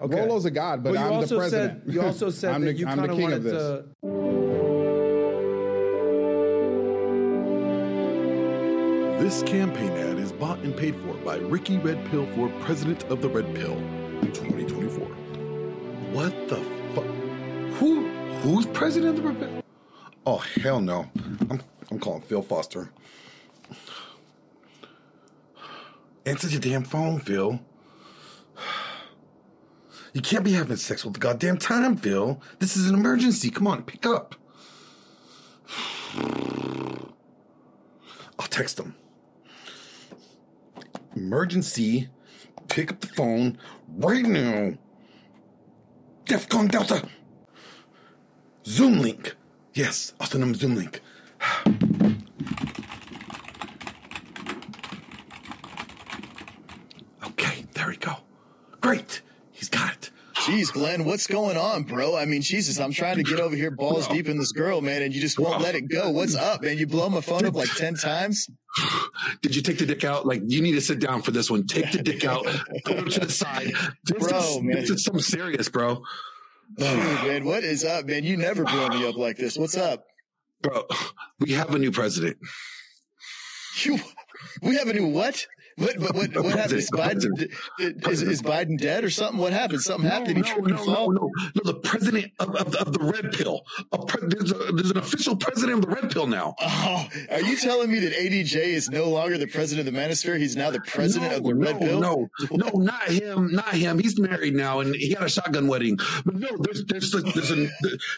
Okay. Rollo's a god, but Well, I'm the also president. said you also said I'm that the, you kind of wanted of this. to. This campaign ad is bought and paid for by Ricky Red Pill for President of the Red Pill 2024. What the fuck? Who? Who's president of the Red Pill? Oh hell no! I'm I'm calling Phil Foster. Answer your damn phone, Phil. You can't be having sex with the goddamn time, Phil. This is an emergency. Come on, pick up. I'll text him. Emergency. Pick up the phone right now. DEFCON Delta. Zoom link. Yes, I'll send him Zoom link. okay, there we go. Great. He's got it. Jeez, Glenn, what's going on, bro? I mean, Jesus, I'm trying to get over here balls deep in this girl, man, and you just won't let it go. What's up, man? You blow my phone up like 10 times? Did you take the dick out? Like, you need to sit down for this one. Take the dick out, put it to the side. This, Bro, is, man. this is something serious, bro. Dude, man, what is up, man? You never blow me up like this. What's up? Bro, we have a new president. You, we have a new what? What, what, what, what happened? Is Biden, is, is Biden dead or something? What happened? Something happened? No, no, no, no, no. The president of, of, of the red pill. A pre- there's, a, there's an official president of the red pill now. Oh, are you telling me that ADJ is no longer the president of the Manosphere? He's now the president no, of the Red Pill? No, no, not him, not him. He's married now, and he had a shotgun wedding. But no, there's there's a, there's a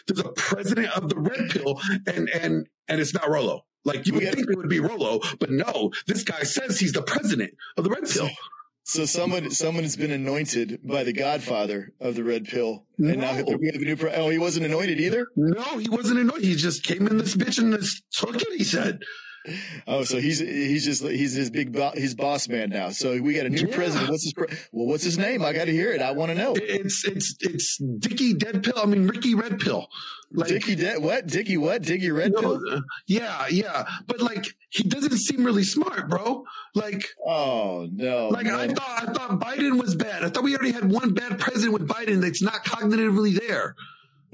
there's a president of the red pill, and and and it's not Rollo. Like you would Yeah. think it would be Rollo, but no, this guy says he's the president of the red pill. So someone someone has been anointed by the Godfather of the Red Pill, and now No. we have a new. Pre- oh, he wasn't anointed either. No, he wasn't anointed. He just came in this bitch and this took it. He said, Oh, so he's he's just he's his big bo- his boss man now. So we got a new Yeah. president. What's his pre- well? What's his name? I got to hear it. I want to know. "It's it's it's Dicky Dead Pill. I mean Ricky Red Pill." Like, Dickie De- what? Dickie what? Dickie Red no, Pill? uh, yeah, yeah, but like he doesn't seem really smart, bro. Like, Oh no! like no. I thought, I thought Biden was bad. I thought we already had one bad president with Biden that's not cognitively there.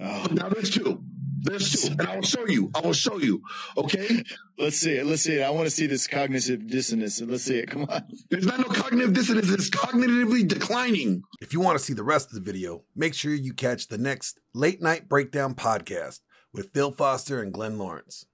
Oh, But now there's two. There's two, and I will show you. I will show you. Okay. let's see it. Let's see it. I want to see this cognitive dissonance. Let's see it. Come on. There's not no cognitive dissonance. It's cognitively declining. If you want to see the rest of the video, make sure you catch the next Late Night Breakdown podcast with Phil Foster and Glenn Lawrence.